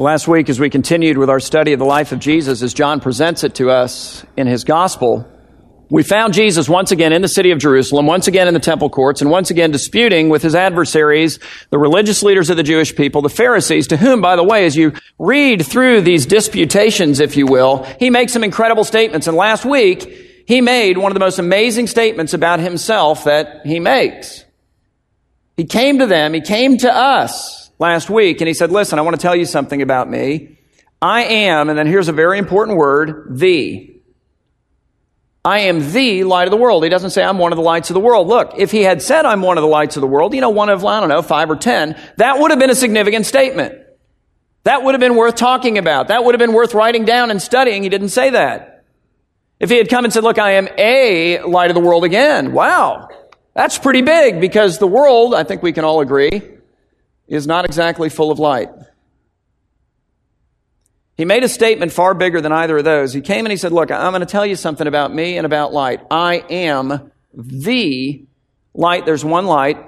Last week, as we continued with our study of the life of Jesus, as John presents it to us in his gospel, we found Jesus once again in the city of Jerusalem, once again in the temple courts, and once again disputing with his adversaries, the religious leaders of the Jewish people, the Pharisees, to whom, by the way, as you read through these disputations, if you will, he makes some incredible statements. And last week, he made one of the most amazing statements about himself that he makes. He came to them, he came to us, last week, and he said, Listen, I want to tell you something about me. I am, and then here's a very important word, the. I am the light of the world. He doesn't say I'm one of the lights of the world. Look, if he had said I'm one of the lights of the world, you know, one of, I don't know, five or ten, that would have been a significant statement. That would have been worth talking about. That would have been worth writing down and studying. He didn't say that. If he had come and said, look, I am a light of the world again, wow, that's pretty big because the world, I think we can all agree, is not exactly full of light. He made a statement far bigger than either of those. He came and he said, Look, I'm going to tell you something about me and about light. I am the light. There's one light.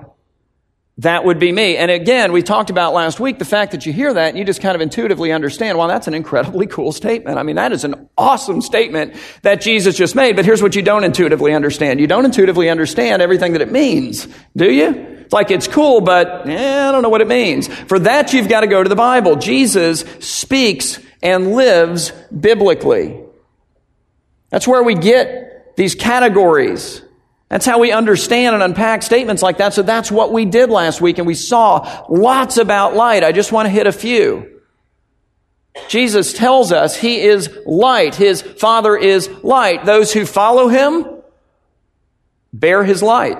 That would be me. And again, we talked about last week the fact that you hear that and you just kind of intuitively understand, well, that's an incredibly cool statement. I mean, that is an awesome statement that Jesus just made. But here's what you don't intuitively understand. You don't intuitively understand everything that it means, do you? It's like it's cool, but eh, I don't know what it means. For that, you've got to go to the Bible. Jesus speaks and lives biblically. That's where we get these categories. That's how we understand and unpack statements like that. So that's what we did last week, and we saw lots about light. I just want to hit a few. Jesus tells us he is light. His Father is light. Those who follow him bear his light.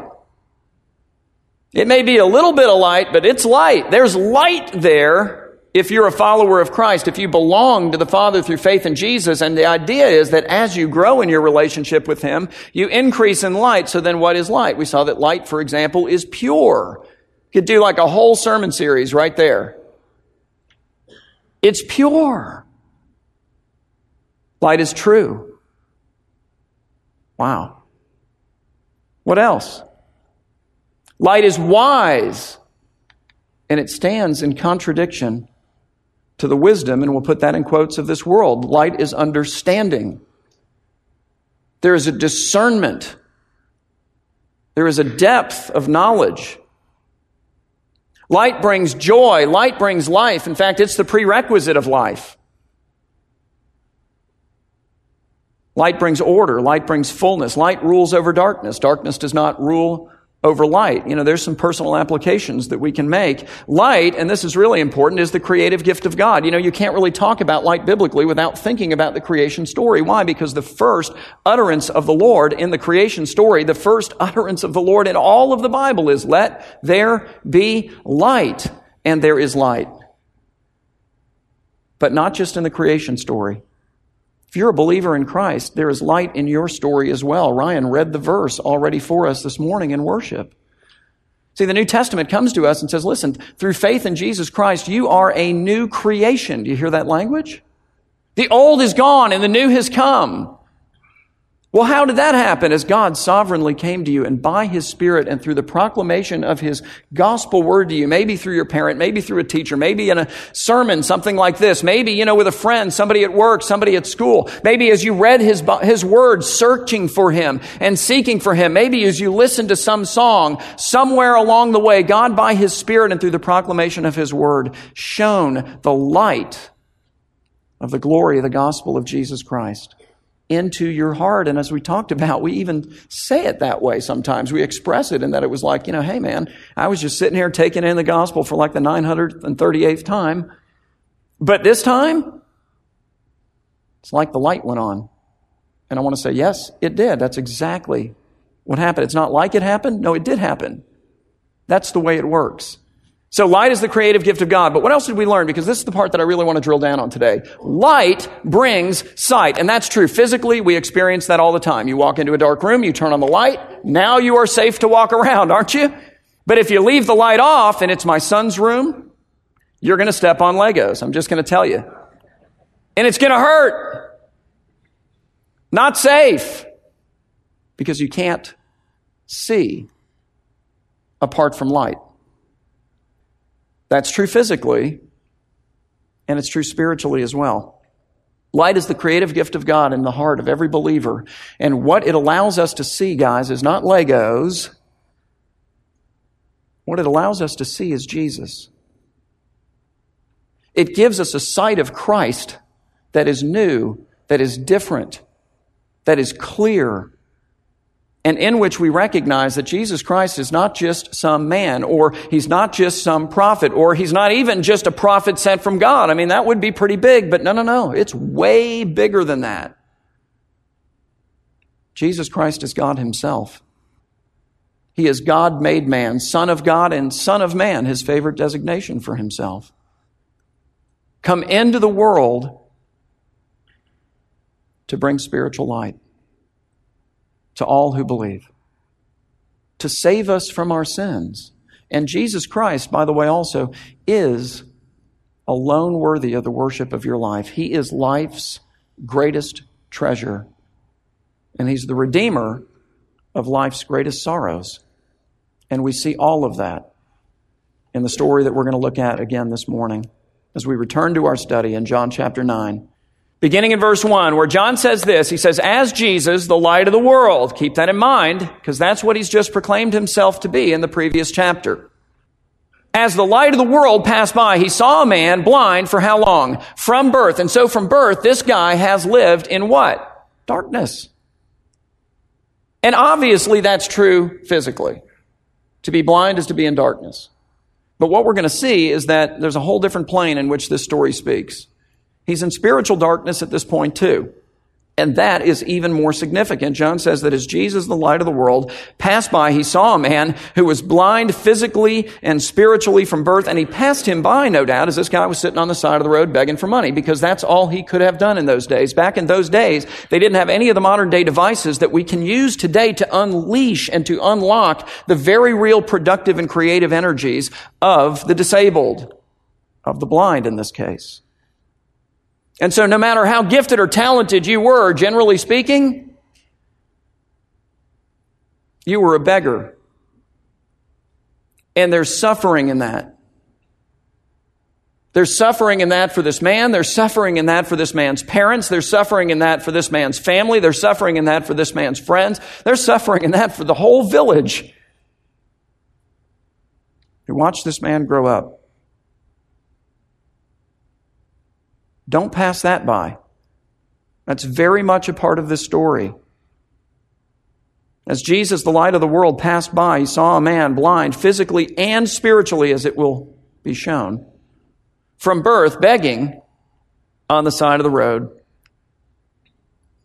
It may be a little bit of light, but it's light. There's light there if you're a follower of Christ, if you belong to the Father through faith in Jesus. And the idea is that as you grow in your relationship with Him, you increase in light. So then what is light? We saw that light, for example, is pure. You could do like a whole sermon series right there. It's pure. Light is true. Wow. What else? Light is wise, and it stands in contradiction to the wisdom, and we'll put that in quotes, of this world. Light is understanding. There is a discernment. There is a depth of knowledge. Light brings joy. Light brings life. In fact, it's the prerequisite of life. Light brings order. Light brings fullness. Light rules over darkness. Darkness does not rule over light. You know, there's some personal applications that we can make. Light, and this is really important, is the creative gift of God. You know, you can't really talk about light biblically without thinking about the creation story. Why? Because the first utterance of the Lord in the creation story, the first utterance of the Lord in all of the Bible is, let there be light. And there is light. But not just in the creation story. If you're a believer in Christ, there is light in your story as well. Ryan read the verse already for us this morning in worship. See, the New Testament comes to us and says, listen, through faith in Jesus Christ, you are a new creation. Do you hear that language? The old is gone and the new has come. Well, how did that happen? As God sovereignly came to you and by His Spirit and through the proclamation of His gospel word to you, maybe through your parent, maybe through a teacher, maybe in a sermon, something like this, maybe, you know, with a friend, somebody at work, somebody at school, maybe as you read His, His word, searching for Him and seeking for Him, maybe as you listen to some song, somewhere along the way, God by His Spirit and through the proclamation of His word, shone the light of the glory of the gospel of Jesus Christ into your heart. And as we talked about, we even say it that way sometimes. We express it in that it was like, you know, hey man, I was just sitting here taking in the gospel for like the 938th time. But this time, it's like the light went on. And I want to say, yes, it did. That's exactly what happened. It's not like it happened. No, it did happen. That's the way it works. So light is the creative gift of God. But what else did we learn? Because this is the part that I really want to drill down on today. Light brings sight. And that's true. Physically, we experience that all the time. You walk into a dark room, you turn on the light. Now you are safe to walk around, aren't you? But if you leave the light off and it's my son's room, you're going to step on Legos. I'm just going to tell you. And it's going to hurt. Not safe. Because you can't see apart from light. That's true physically, And it's true spiritually as well. Light is the creative gift of God in the heart of every believer. And what it allows us to see, guys, is not Legos. What it allows us to see is Jesus. It gives us a sight of Christ that is new, that is different, that is clear, and in which we recognize that Jesus Christ is not just some man, or he's not just some prophet, or he's not even just a prophet sent from God. I mean, that would be pretty big, but no, no, no. It's way bigger than that. Jesus Christ is God himself. He is God made man, Son of God and Son of man, his favorite designation for himself. Come into the world to bring spiritual light to all who believe, to save us from our sins. And Jesus Christ, by the way, also is alone worthy of the worship of your life. He is life's greatest treasure, and He's the Redeemer of life's greatest sorrows. And we see all of that in the story that we're going to look at again this morning as we return to our study in John chapter 9. Beginning in verse 1, where John says this, he says, As Jesus, the light of the world. Keep that in mind, because that's what he's just proclaimed himself to be in the previous chapter. As the light of the world passed by, he saw a man blind for how long? From birth. And so from birth, this guy has lived in what? Darkness. And obviously that's true physically. To be blind is to be in darkness. But what we're going to see is that there's a whole different plane in which this story speaks. He's in spiritual darkness at this point too. And that is even more significant. John says that as Jesus, the light of the world, passed by, he saw a man who was blind physically and spiritually from birth, and he passed him by, no doubt, as this guy was sitting on the side of the road begging for money, because that's all he could have done in those days. Back in those days, they didn't have any of the modern day devices that we can use today to unleash and to unlock the very real productive and creative energies of the disabled, of the blind in this case. And so no matter how gifted or talented you were, generally speaking, you were a beggar. And there's suffering in that. There's suffering in that for this man. There's suffering in that for this man's parents. There's suffering in that for this man's family. There's suffering in that for this man's friends. There's suffering in that for the whole village. You watch this man grow up. Don't pass that by. That's very much a part of this story. As Jesus, the light of the world, passed by, he saw a man blind physically and spiritually, as it will be shown, from birth, begging on the side of the road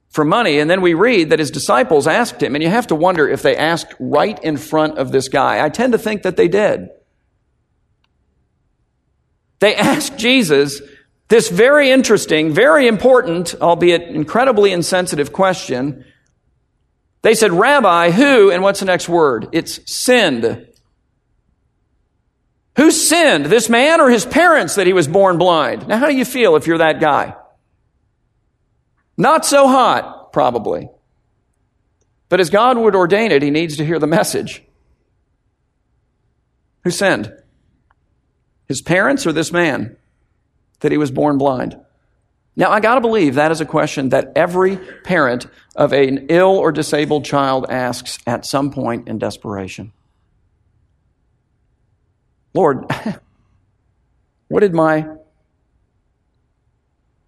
for money. And then we read that his disciples asked him, and you have to wonder if they asked right in front of this guy. I tend to think that they did. They asked Jesus, this very interesting, very important, albeit incredibly insensitive question. They said, Rabbi, who, and what's the next word? It's sinned. Who sinned, this man or his parents, that he was born blind? Now, how do you feel if you're that guy? Not so hot, probably. But as God would ordain it, he needs to hear the message. Who sinned? His parents or this man? That he was born blind? Now, I gotta believe that is a question that every parent of an ill or disabled child asks at some point in desperation. Lord, what did my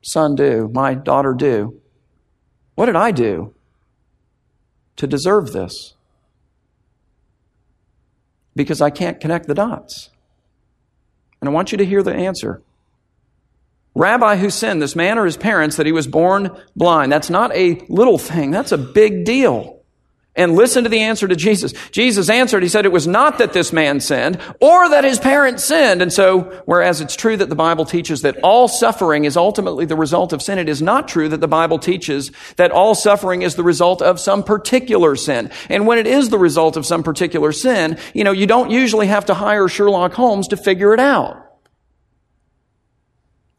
son do, my daughter do? What did I do to deserve this? Because I can't connect the dots. And I want you to hear the answer. Rabbi who sinned, this man or his parents, that he was born blind. That's not a little thing. That's a big deal. And listen to the answer to Jesus. Jesus answered, he said it was not that this man sinned or that his parents sinned. And so, whereas it's true that the Bible teaches that all suffering is ultimately the result of sin, it is not true that the Bible teaches that all suffering is the result of some particular sin. And when it is the result of some particular sin, you know, you don't usually have to hire Sherlock Holmes to figure it out.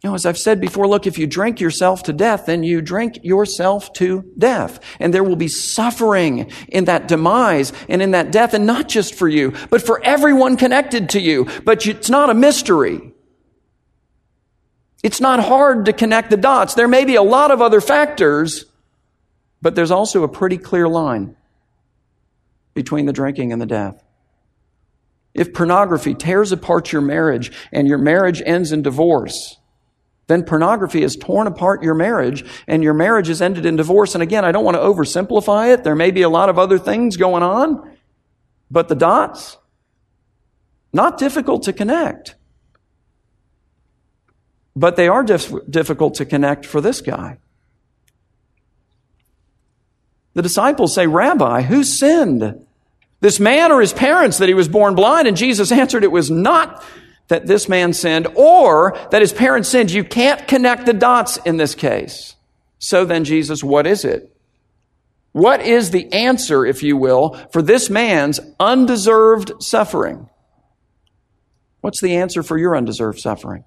You know, as I've said before, look, if you drink yourself to death, then you drink yourself to death. And there will be suffering in that demise and in that death, and not just for you, but for everyone connected to you. But it's not a mystery. It's not hard to connect the dots. There may be a lot of other factors, but there's also a pretty clear line between the drinking and the death. If pornography tears apart your marriage and your marriage ends in divorce, then pornography has torn apart your marriage and your marriage has ended in divorce. And again, I don't want to oversimplify it. There may be a lot of other things going on, but the dots, not difficult to connect. But they are dif- difficult to connect for this guy. The disciples say, Rabbi, who sinned? This man or his parents that he was born blind? And Jesus answered, it was not that this man sinned or that his parents sinned. You can't connect the dots in this case. So then, Jesus, what is it? What is the answer, if you will, for this man's undeserved suffering? What's the answer for your undeserved suffering?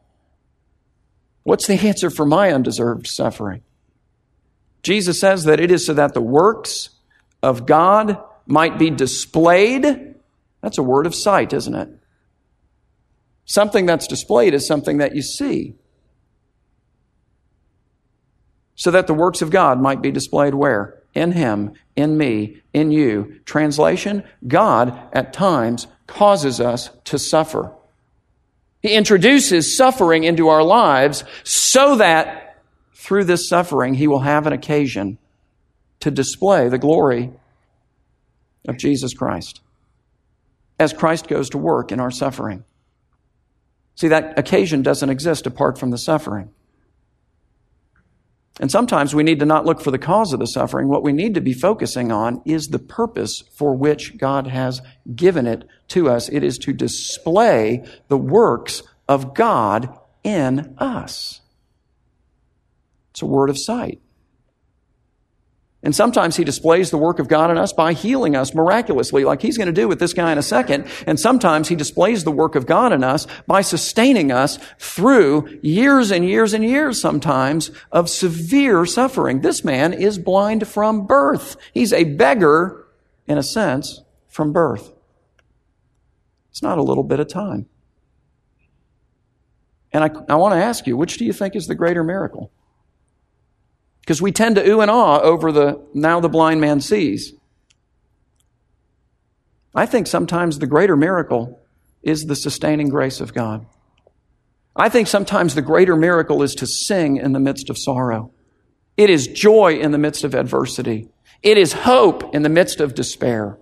What's the answer for my undeserved suffering? Jesus says that it is so that the works of God might be displayed. That's a word of sight, isn't it? Something that's displayed is something that you see. So that the works of God might be displayed where? In Him, in me, in you. Translation God at times causes us to suffer. He introduces suffering into our lives so that through this suffering, He will have an occasion to display the glory of Jesus Christ as Christ goes to work in our suffering. See, that occasion doesn't exist apart from the suffering. And sometimes we need to not look for the cause of the suffering. What we need to be focusing on is the purpose for which God has given it to us. It is to display the works of God in us. It's a word of sight. And sometimes he displays the work of God in us by healing us miraculously, like he's going to do with this guy in a second. And sometimes he displays the work of God in us by sustaining us through years and years and years sometimes of severe suffering. This man is blind from birth. He's a beggar, in a sense, from birth. It's not a little bit of time. And I, I want to ask you, which do you think is the greater miracle? Because we tend to ooh and ah over the now the blind man sees. I think sometimes the greater miracle is the sustaining grace of God. I think sometimes the greater miracle is to sing in the midst of sorrow. It is joy in the midst of adversity. It is hope in the midst of despair.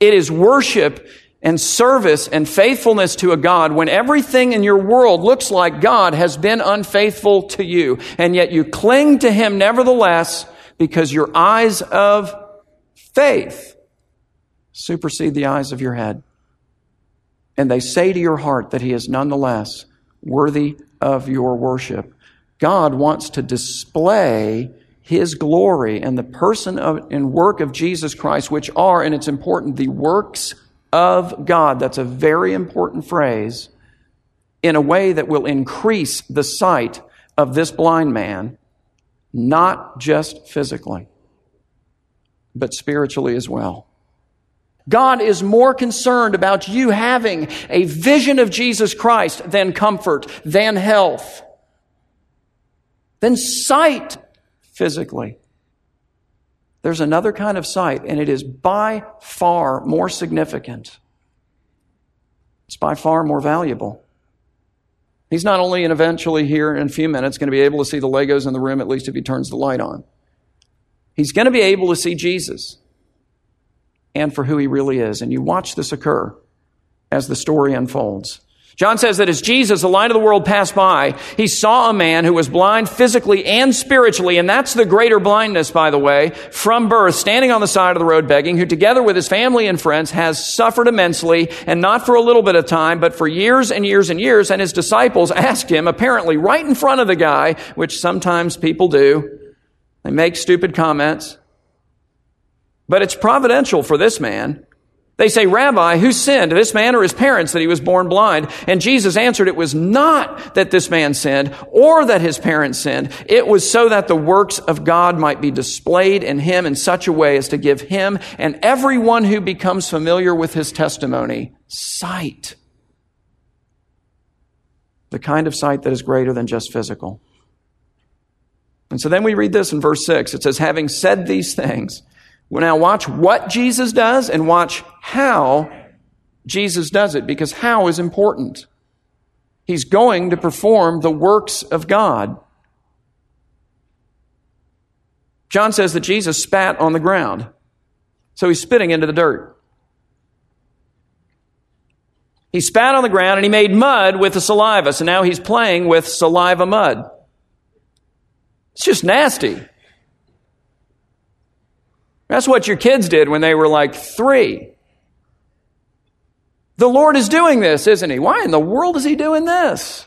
It is worship and service and faithfulness to a God when everything in your world looks like God has been unfaithful to you, and yet you cling to Him nevertheless because your eyes of faith supersede the eyes of your head. And they say to your heart that He is nonetheless worthy of your worship. God wants to display his glory and the person of, and work of Jesus Christ, which are, and it's important, the works of God. That's a very important phrase in a way that will increase the sight of this blind man, not just physically, but spiritually as well. God is more concerned about you having a vision of Jesus Christ than comfort, than health, than sight physically. There's another kind of sight, and it is by far more significant. It's by far more valuable. He's not only and eventually here in a few minutes going to be able to see the Legos in the room, at least if he turns the light on. He's going to be able to see Jesus and for who he really is. And you watch this occur as the story unfolds. John says that as Jesus, the light of the world, passed by, he saw a man who was blind physically and spiritually, and that's the greater blindness, by the way, from birth, standing on the side of the road begging, who together with his family and friends has suffered immensely, and not for a little bit of time, but for years and years and years, and his disciples asked him, apparently right in front of the guy, which sometimes people do, they make stupid comments, but it's providential for this man they say, Rabbi, who sinned, this man or his parents, that he was born blind? And Jesus answered, It was not that this man sinned or that his parents sinned. It was so that the works of God might be displayed in him in such a way as to give him and everyone who becomes familiar with his testimony sight. the kind of sight that is greater than just physical. And so then we read this in verse 6. It says, Having said these things, well, now watch what Jesus does and watch how Jesus does it, because how is important. He's going to perform the works of God. John says that Jesus spat on the ground. So he's spitting into the dirt. He spat on the ground and he made mud with the saliva. So now he's playing with saliva mud. It's just nasty. That's what your kids did when they were like three. The Lord is doing this, isn't He? Why in the world is He doing this?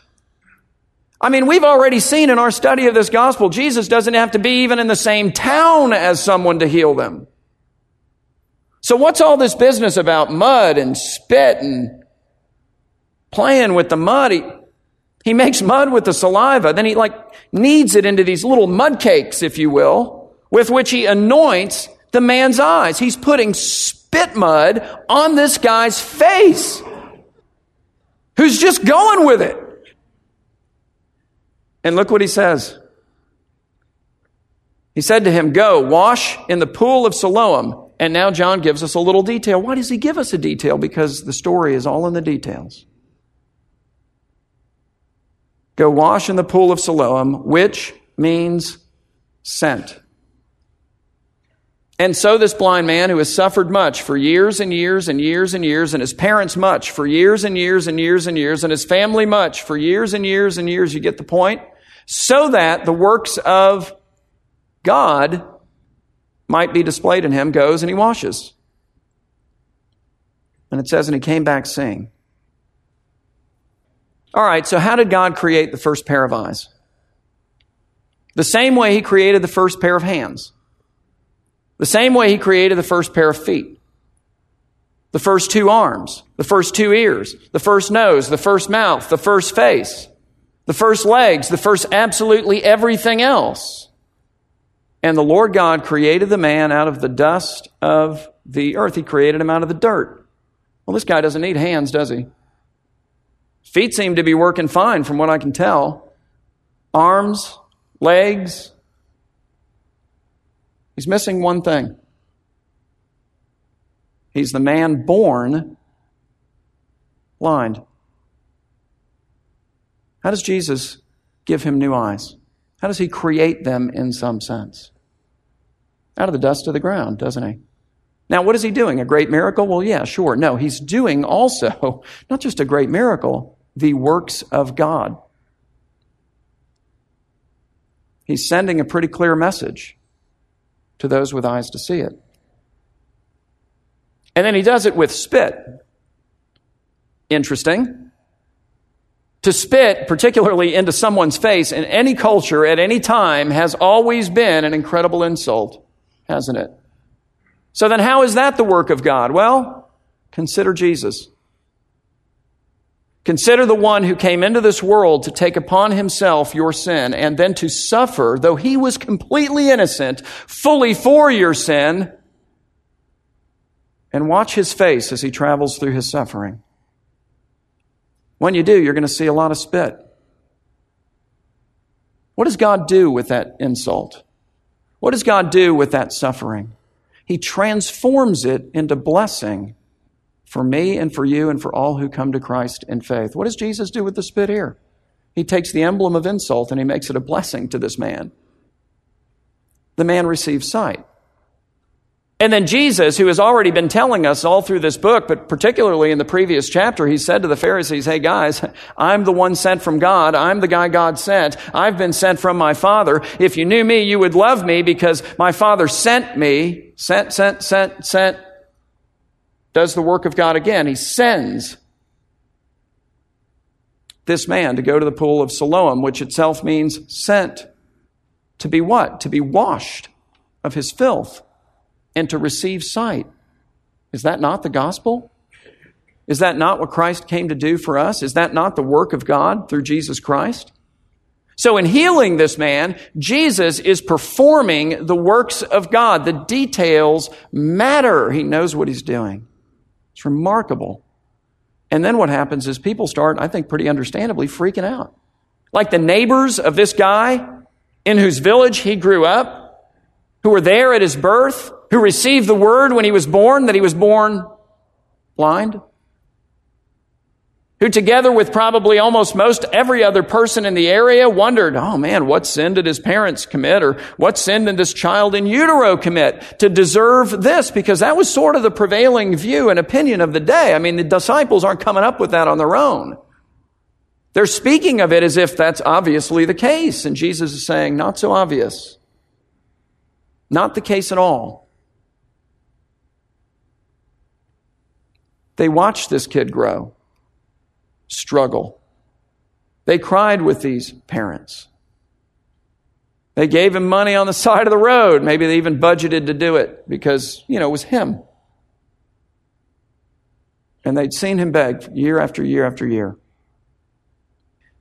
I mean, we've already seen in our study of this gospel, Jesus doesn't have to be even in the same town as someone to heal them. So what's all this business about mud and spit and playing with the mud? He, he makes mud with the saliva, then he like kneads it into these little mud cakes, if you will, with which he anoints the man's eyes. He's putting spit mud on this guy's face who's just going with it. And look what he says. He said to him, Go, wash in the pool of Siloam. And now John gives us a little detail. Why does he give us a detail? Because the story is all in the details. Go wash in the pool of Siloam, which means sent. And so this blind man who has suffered much for years and years and years and years, and his parents much for years and years and years and years, and his family much for years and years and years, you get the point? So that the works of God might be displayed in him, goes and he washes. And it says, and he came back seeing. All right, so how did God create the first pair of eyes? The same way he created the first pair of hands. The same way he created the first pair of feet, the first two arms, the first two ears, the first nose, the first mouth, the first face, the first legs, the first absolutely everything else. And the Lord God created the man out of the dust of the earth. He created him out of the dirt. Well, this guy doesn't need hands, does he? Feet seem to be working fine from what I can tell. Arms, legs, He's missing one thing. He's the man born blind. How does Jesus give him new eyes? How does he create them in some sense? Out of the dust of the ground, doesn't he? Now, what is he doing? A great miracle? Well, yeah, sure. No, he's doing also not just a great miracle, the works of God. He's sending a pretty clear message to those with eyes to see it. And then he does it with spit. Interesting. To spit, particularly into someone's face in any culture at any time, has always been an incredible insult, hasn't it? So then, how is that the work of God? Well, consider Jesus. Consider the one who came into this world to take upon himself your sin and then to suffer, though he was completely innocent, fully for your sin, and watch his face as he travels through his suffering. When you do, you're going to see a lot of spit. What does God do with that insult? What does God do with that suffering? He transforms it into blessing for me and for you and for all who come to Christ in faith. What does Jesus do with the spit here? He takes the emblem of insult and he makes it a blessing to this man. The man receives sight. And then Jesus, who has already been telling us all through this book, but particularly in the previous chapter, he said to the Pharisees, Hey guys, I'm the one sent from God. I'm the guy God sent. I've been sent from my Father. If you knew me, you would love me because my Father sent me. Sent, sent, sent, sent, does the work of God again. He sends this man to go to the pool of Siloam, which itself means sent. To be what? To be washed of his filth and to receive sight. Is that not the gospel? Is that not what Christ came to do for us? Is that not the work of God through Jesus Christ? So in healing this man, Jesus is performing the works of God. The details matter. He knows what he's doing. It's remarkable. And then what happens is people start, I think pretty understandably, freaking out. Like the neighbors of this guy in whose village he grew up, who were there at his birth, who received the word when he was born that he was born blind who together with probably almost most every other person in the area wondered, oh man, what sin did his parents commit or what sin did this child in utero commit to deserve this? Because that was sort of the prevailing view and opinion of the day. I mean, the disciples aren't coming up with that on their own. They're speaking of it as if that's obviously the case. And Jesus is saying, not so obvious. Not the case at all. They watched this kid grow struggle. They cried with these parents. They gave him money on the side of the road. Maybe they even budgeted to do it because, you know, it was him. And they'd seen him beg year after year after year.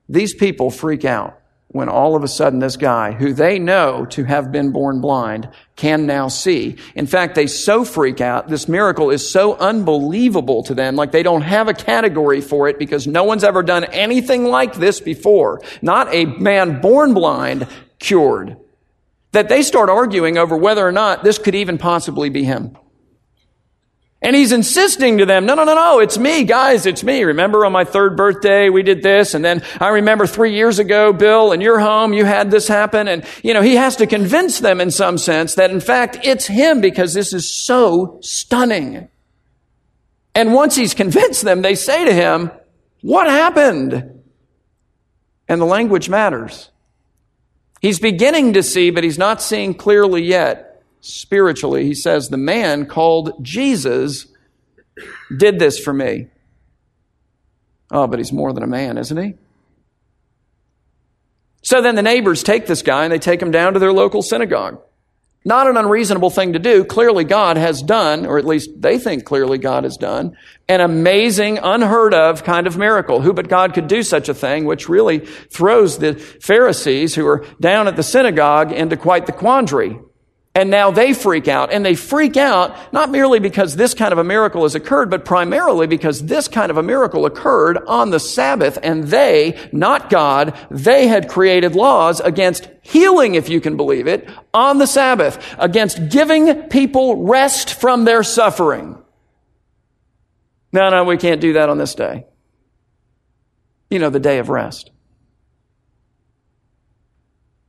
These people freak out when all of a sudden this guy, who they know to have been born blind, can now see. In fact, they so freak out. This miracle is so unbelievable to them, like they don't have a category for it because no one's ever done anything like this before. Not a man born blind cured. That they start arguing over whether or not this could even possibly be him. And he's insisting to them, no, no, no, no, it's me, guys, it's me. Remember on my third birthday, we did this. And then I remember three years ago, Bill, in your home, you had this happen. And, you know, he has to convince them in some sense that in fact it's him because this is so stunning. And once he's convinced them, they say to him, what happened? And the language matters. He's beginning to see, but he's not seeing clearly yet spiritually. He says, The man called Jesus did this for me. Oh, but he's more than a man, isn't he? So then the neighbors take this guy and they take him down to their local synagogue. Not an unreasonable thing to do. Clearly, God has done, or at least they think clearly God has done, an amazing, unheard of kind of miracle. Who but God could do such a thing, which really throws the Pharisees who are down at the synagogue into quite the quandary. And now they freak out. And they freak out not merely because this kind of a miracle has occurred, but primarily because this kind of a miracle occurred on the Sabbath. And they, not God, they had created laws against healing, if you can believe it, on the Sabbath, against giving people rest from their suffering. No, no, we can't do that on this day. You know, the day of rest.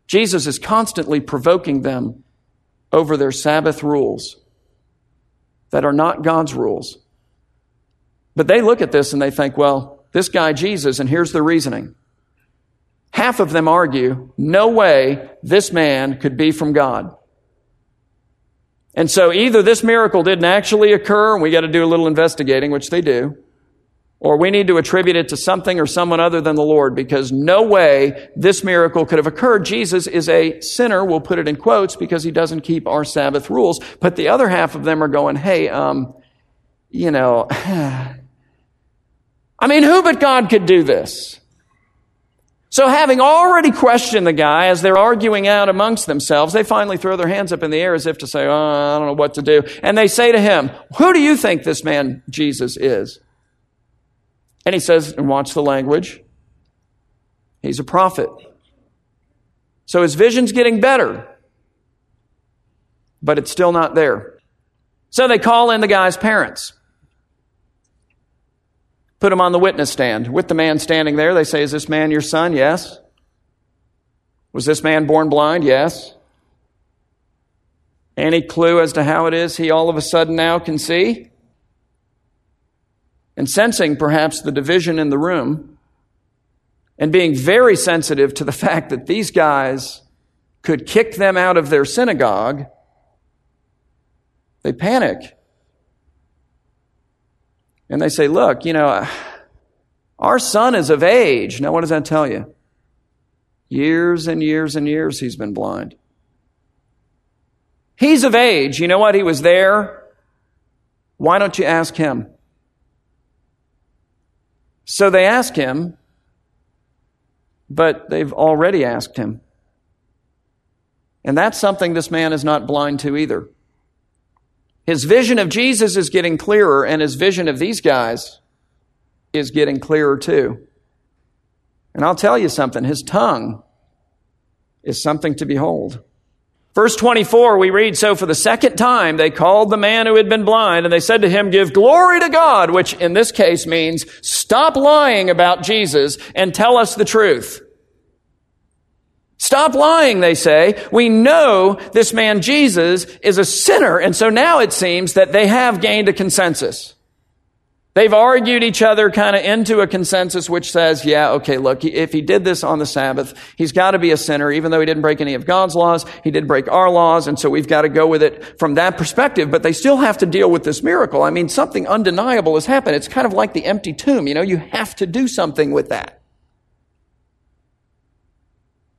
Jesus is constantly provoking them over their Sabbath rules that are not God's rules. But they look at this and they think, well, this guy Jesus, and here's the reasoning. Half of them argue, no way this man could be from God. And so either this miracle didn't actually occur, and we got to do a little investigating, which they do, or we need to attribute it to something or someone other than the Lord because no way this miracle could have occurred. Jesus is a sinner, we'll put it in quotes, because he doesn't keep our Sabbath rules. But the other half of them are going, hey, um, you know, I mean, who but God could do this? So having already questioned the guy as they're arguing out amongst themselves, they finally throw their hands up in the air as if to say, oh, I don't know what to do. And they say to him, who do you think this man Jesus is? And he says, and watch the language, he's a prophet. So his vision's getting better, but it's still not there. So they call in the guy's parents, put him on the witness stand. With the man standing there, they say, Is this man your son? Yes. Was this man born blind? Yes. Any clue as to how it is he all of a sudden now can see? And sensing perhaps the division in the room and being very sensitive to the fact that these guys could kick them out of their synagogue, they panic. And they say, Look, you know, our son is of age. Now, what does that tell you? Years and years and years he's been blind. He's of age. You know what? He was there. Why don't you ask him? So they ask him, but they've already asked him. And that's something this man is not blind to either. His vision of Jesus is getting clearer, and his vision of these guys is getting clearer too. And I'll tell you something, his tongue is something to behold. Verse 24, we read, So for the second time they called the man who had been blind, and they said to him, Give glory to God, which in this case means stop lying about Jesus and tell us the truth. Stop lying, they say. We know this man Jesus is a sinner, and so now it seems that they have gained a consensus. They've argued each other kind of into a consensus which says, yeah, okay, look, if he did this on the Sabbath, he's got to be a sinner, even though he didn't break any of God's laws. He did break our laws, and so we've got to go with it from that perspective. But they still have to deal with this miracle. I mean, something undeniable has happened. It's kind of like the empty tomb. You know, you have to do something with that.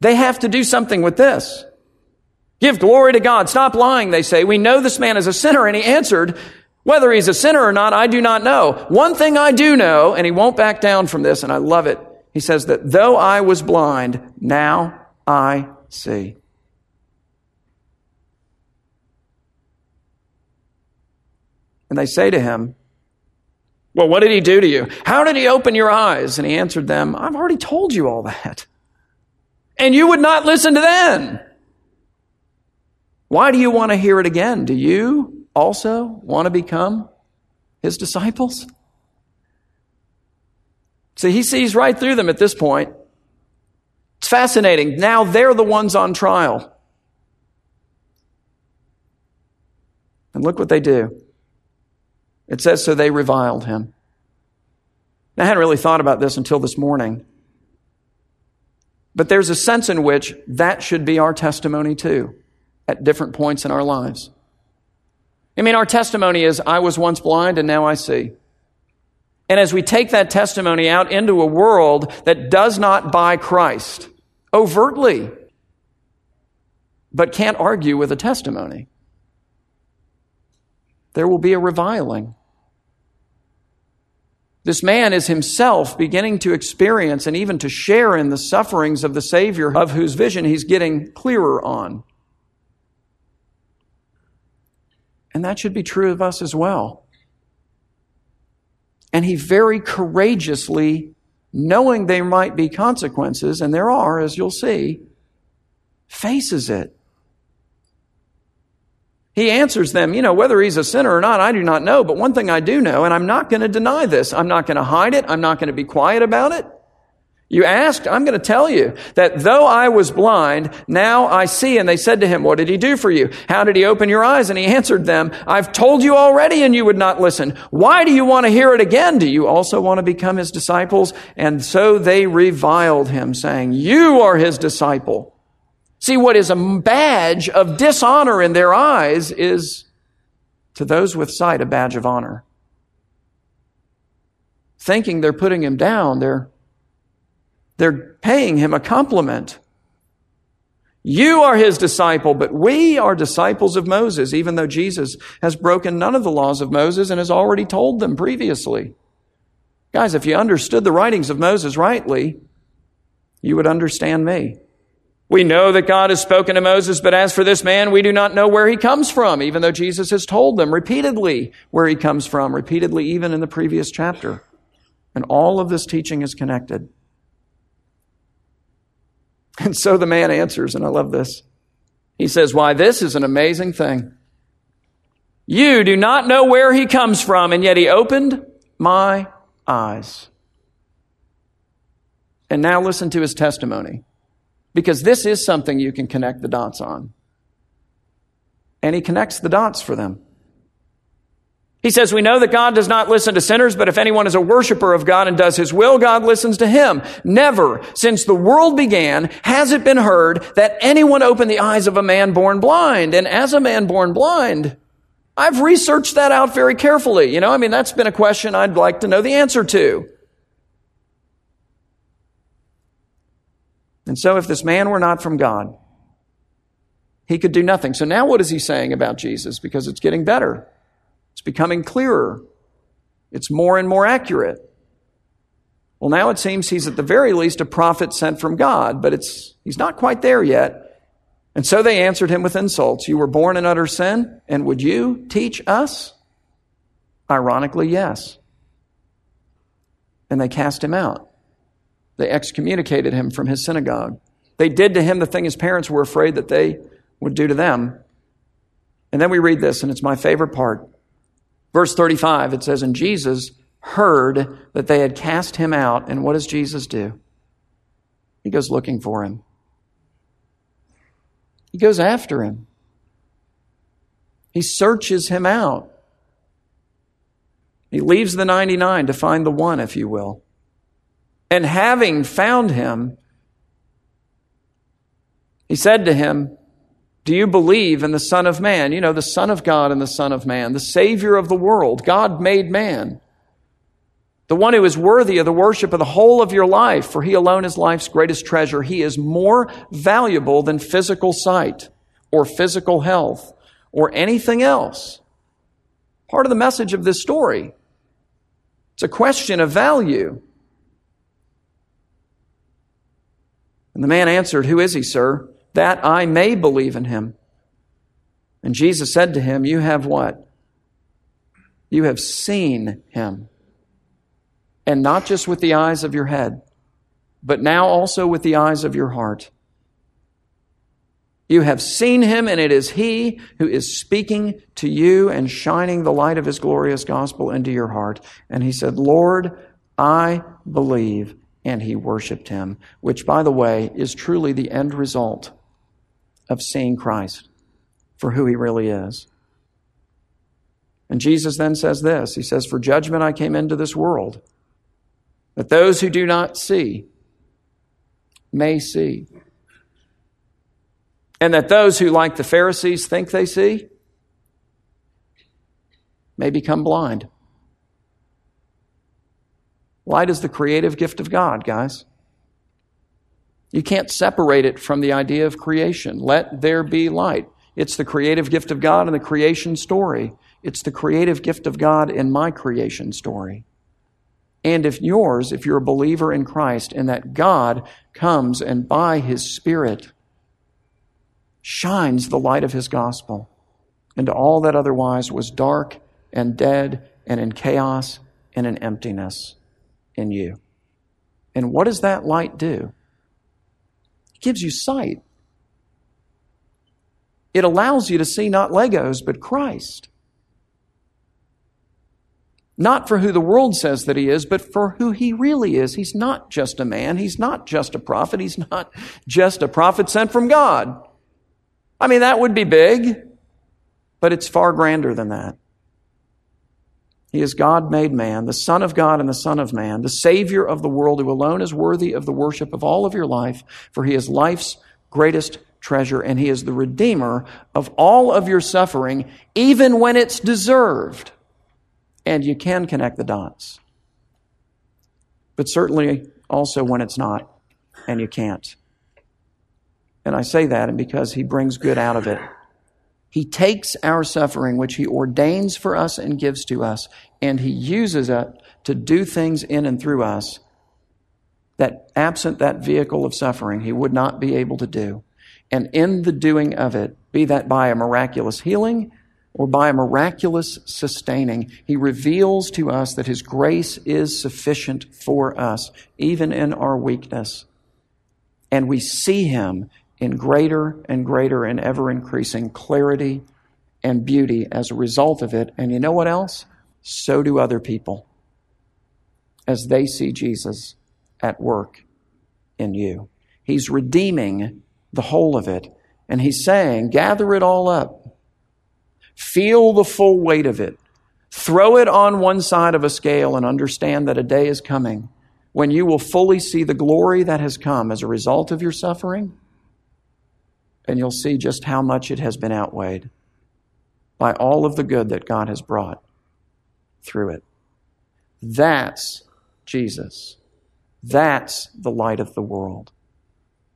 They have to do something with this. Give glory to God. Stop lying, they say. We know this man is a sinner. And he answered, whether he's a sinner or not, I do not know. One thing I do know, and he won't back down from this, and I love it. He says that though I was blind, now I see. And they say to him, Well, what did he do to you? How did he open your eyes? And he answered them, I've already told you all that. And you would not listen to them. Why do you want to hear it again? Do you also want to become his disciples? See, he sees right through them at this point. It's fascinating. Now they're the ones on trial. And look what they do. It says, so they reviled him. I hadn't really thought about this until this morning. But there's a sense in which that should be our testimony too, at different points in our lives. I mean, our testimony is, I was once blind and now I see. And as we take that testimony out into a world that does not buy Christ overtly, but can't argue with a testimony, there will be a reviling. This man is himself beginning to experience and even to share in the sufferings of the Savior, of whose vision he's getting clearer on. And that should be true of us as well. And he very courageously, knowing there might be consequences, and there are, as you'll see, faces it. He answers them, you know, whether he's a sinner or not, I do not know. But one thing I do know, and I'm not going to deny this. I'm not going to hide it. I'm not going to be quiet about it. You asked, I'm going to tell you that though I was blind, now I see. And they said to him, what did he do for you? How did he open your eyes? And he answered them, I've told you already and you would not listen. Why do you want to hear it again? Do you also want to become his disciples? And so they reviled him saying, you are his disciple. See, what is a badge of dishonor in their eyes is to those with sight a badge of honor. Thinking they're putting him down, they're they're paying him a compliment. You are his disciple, but we are disciples of Moses, even though Jesus has broken none of the laws of Moses and has already told them previously. Guys, if you understood the writings of Moses rightly, you would understand me. We know that God has spoken to Moses, but as for this man, we do not know where he comes from, even though Jesus has told them repeatedly where he comes from, repeatedly even in the previous chapter. And all of this teaching is connected. And so the man answers, and I love this. He says, Why, this is an amazing thing. You do not know where he comes from, and yet he opened my eyes. And now listen to his testimony, because this is something you can connect the dots on. And he connects the dots for them. He says, we know that God does not listen to sinners, but if anyone is a worshiper of God and does his will, God listens to him. Never, since the world began, has it been heard that anyone opened the eyes of a man born blind. And as a man born blind, I've researched that out very carefully. You know, I mean, that's been a question I'd like to know the answer to. And so if this man were not from God, he could do nothing. So now what is he saying about Jesus? Because it's getting better. It's becoming clearer. It's more and more accurate. Well, now it seems he's at the very least a prophet sent from God, but it's, he's not quite there yet. And so they answered him with insults. You were born in utter sin, and would you teach us? Ironically, yes. and they cast him out. They excommunicated him from his synagogue. They did to him the thing his parents were afraid that they would do to them. And then we read this, and it's my favorite part. Verse 35, it says, And Jesus heard that they had cast him out. And what does Jesus do? He goes looking for him, he goes after him, he searches him out. He leaves the 99 to find the one, if you will. And having found him, he said to him, Do you believe in the Son of Man? You know, the Son of God and the Son of Man, the Savior of the world, God made man. The one who is worthy of the worship of the whole of your life, for he alone is life's greatest treasure. He is more valuable than physical sight or physical health or anything else. Part of the message of this story. It's a question of value. And the man answered, Who is he, sir? That I may believe in him. And Jesus said to him, You have what? You have seen him. And not just with the eyes of your head, but now also with the eyes of your heart. You have seen him, and it is he who is speaking to you and shining the light of his glorious gospel into your heart. And he said, Lord, I believe and he worshiped him, which, by the way, is truly the end result of seeing Christ for who he really is. And Jesus then says this He says, For judgment I came into this world, that those who do not see may see. And that those who, like the Pharisees, think they see may become blind. Light is the creative gift of God, guys. You can't separate it from the idea of creation. Let there be light. It's the creative gift of God in the creation story. It's the creative gift of God in my creation story. And if yours, if you're a believer in Christ, and that God comes and by His Spirit shines the light of His gospel into all that otherwise was dark and dead and in chaos and in emptiness in you. And what does that light do? Gives you sight. It allows you to see not Legos, but Christ. Not for who the world says that he is, but for who he really is. He's not just a man. He's not just a prophet. He's not just a prophet sent from God. I mean, that would be big, but it's far grander than that. He is God made man, the Son of God and the Son of man, the Savior of the world, who alone is worthy of the worship of all of your life, for he is life's greatest treasure, and he is the Redeemer of all of your suffering, even when it's deserved. And you can connect the dots. But certainly also when it's not, and you can't. And I say that because he brings good out of it. He takes our suffering, which He ordains for us and gives to us, and He uses it to do things in and through us that, absent that vehicle of suffering, He would not be able to do. And in the doing of it, be that by a miraculous healing or by a miraculous sustaining, He reveals to us that His grace is sufficient for us, even in our weakness. And we see Him in greater and greater and ever increasing clarity and beauty as a result of it. And you know what else? So do other people as they see Jesus at work in you. He's redeeming the whole of it. And he's saying, gather it all up. Feel the full weight of it. Throw it on one side of a scale and understand that a day is coming when you will fully see the glory that has come as a result of your suffering and you'll see just how much it has been outweighed by all of the good that God has brought through it. That's Jesus. That's the light of the world.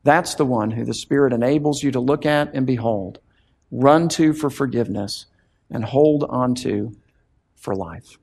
That's the one who the Spirit enables you to look at and behold, run to for forgiveness, and hold on to for life.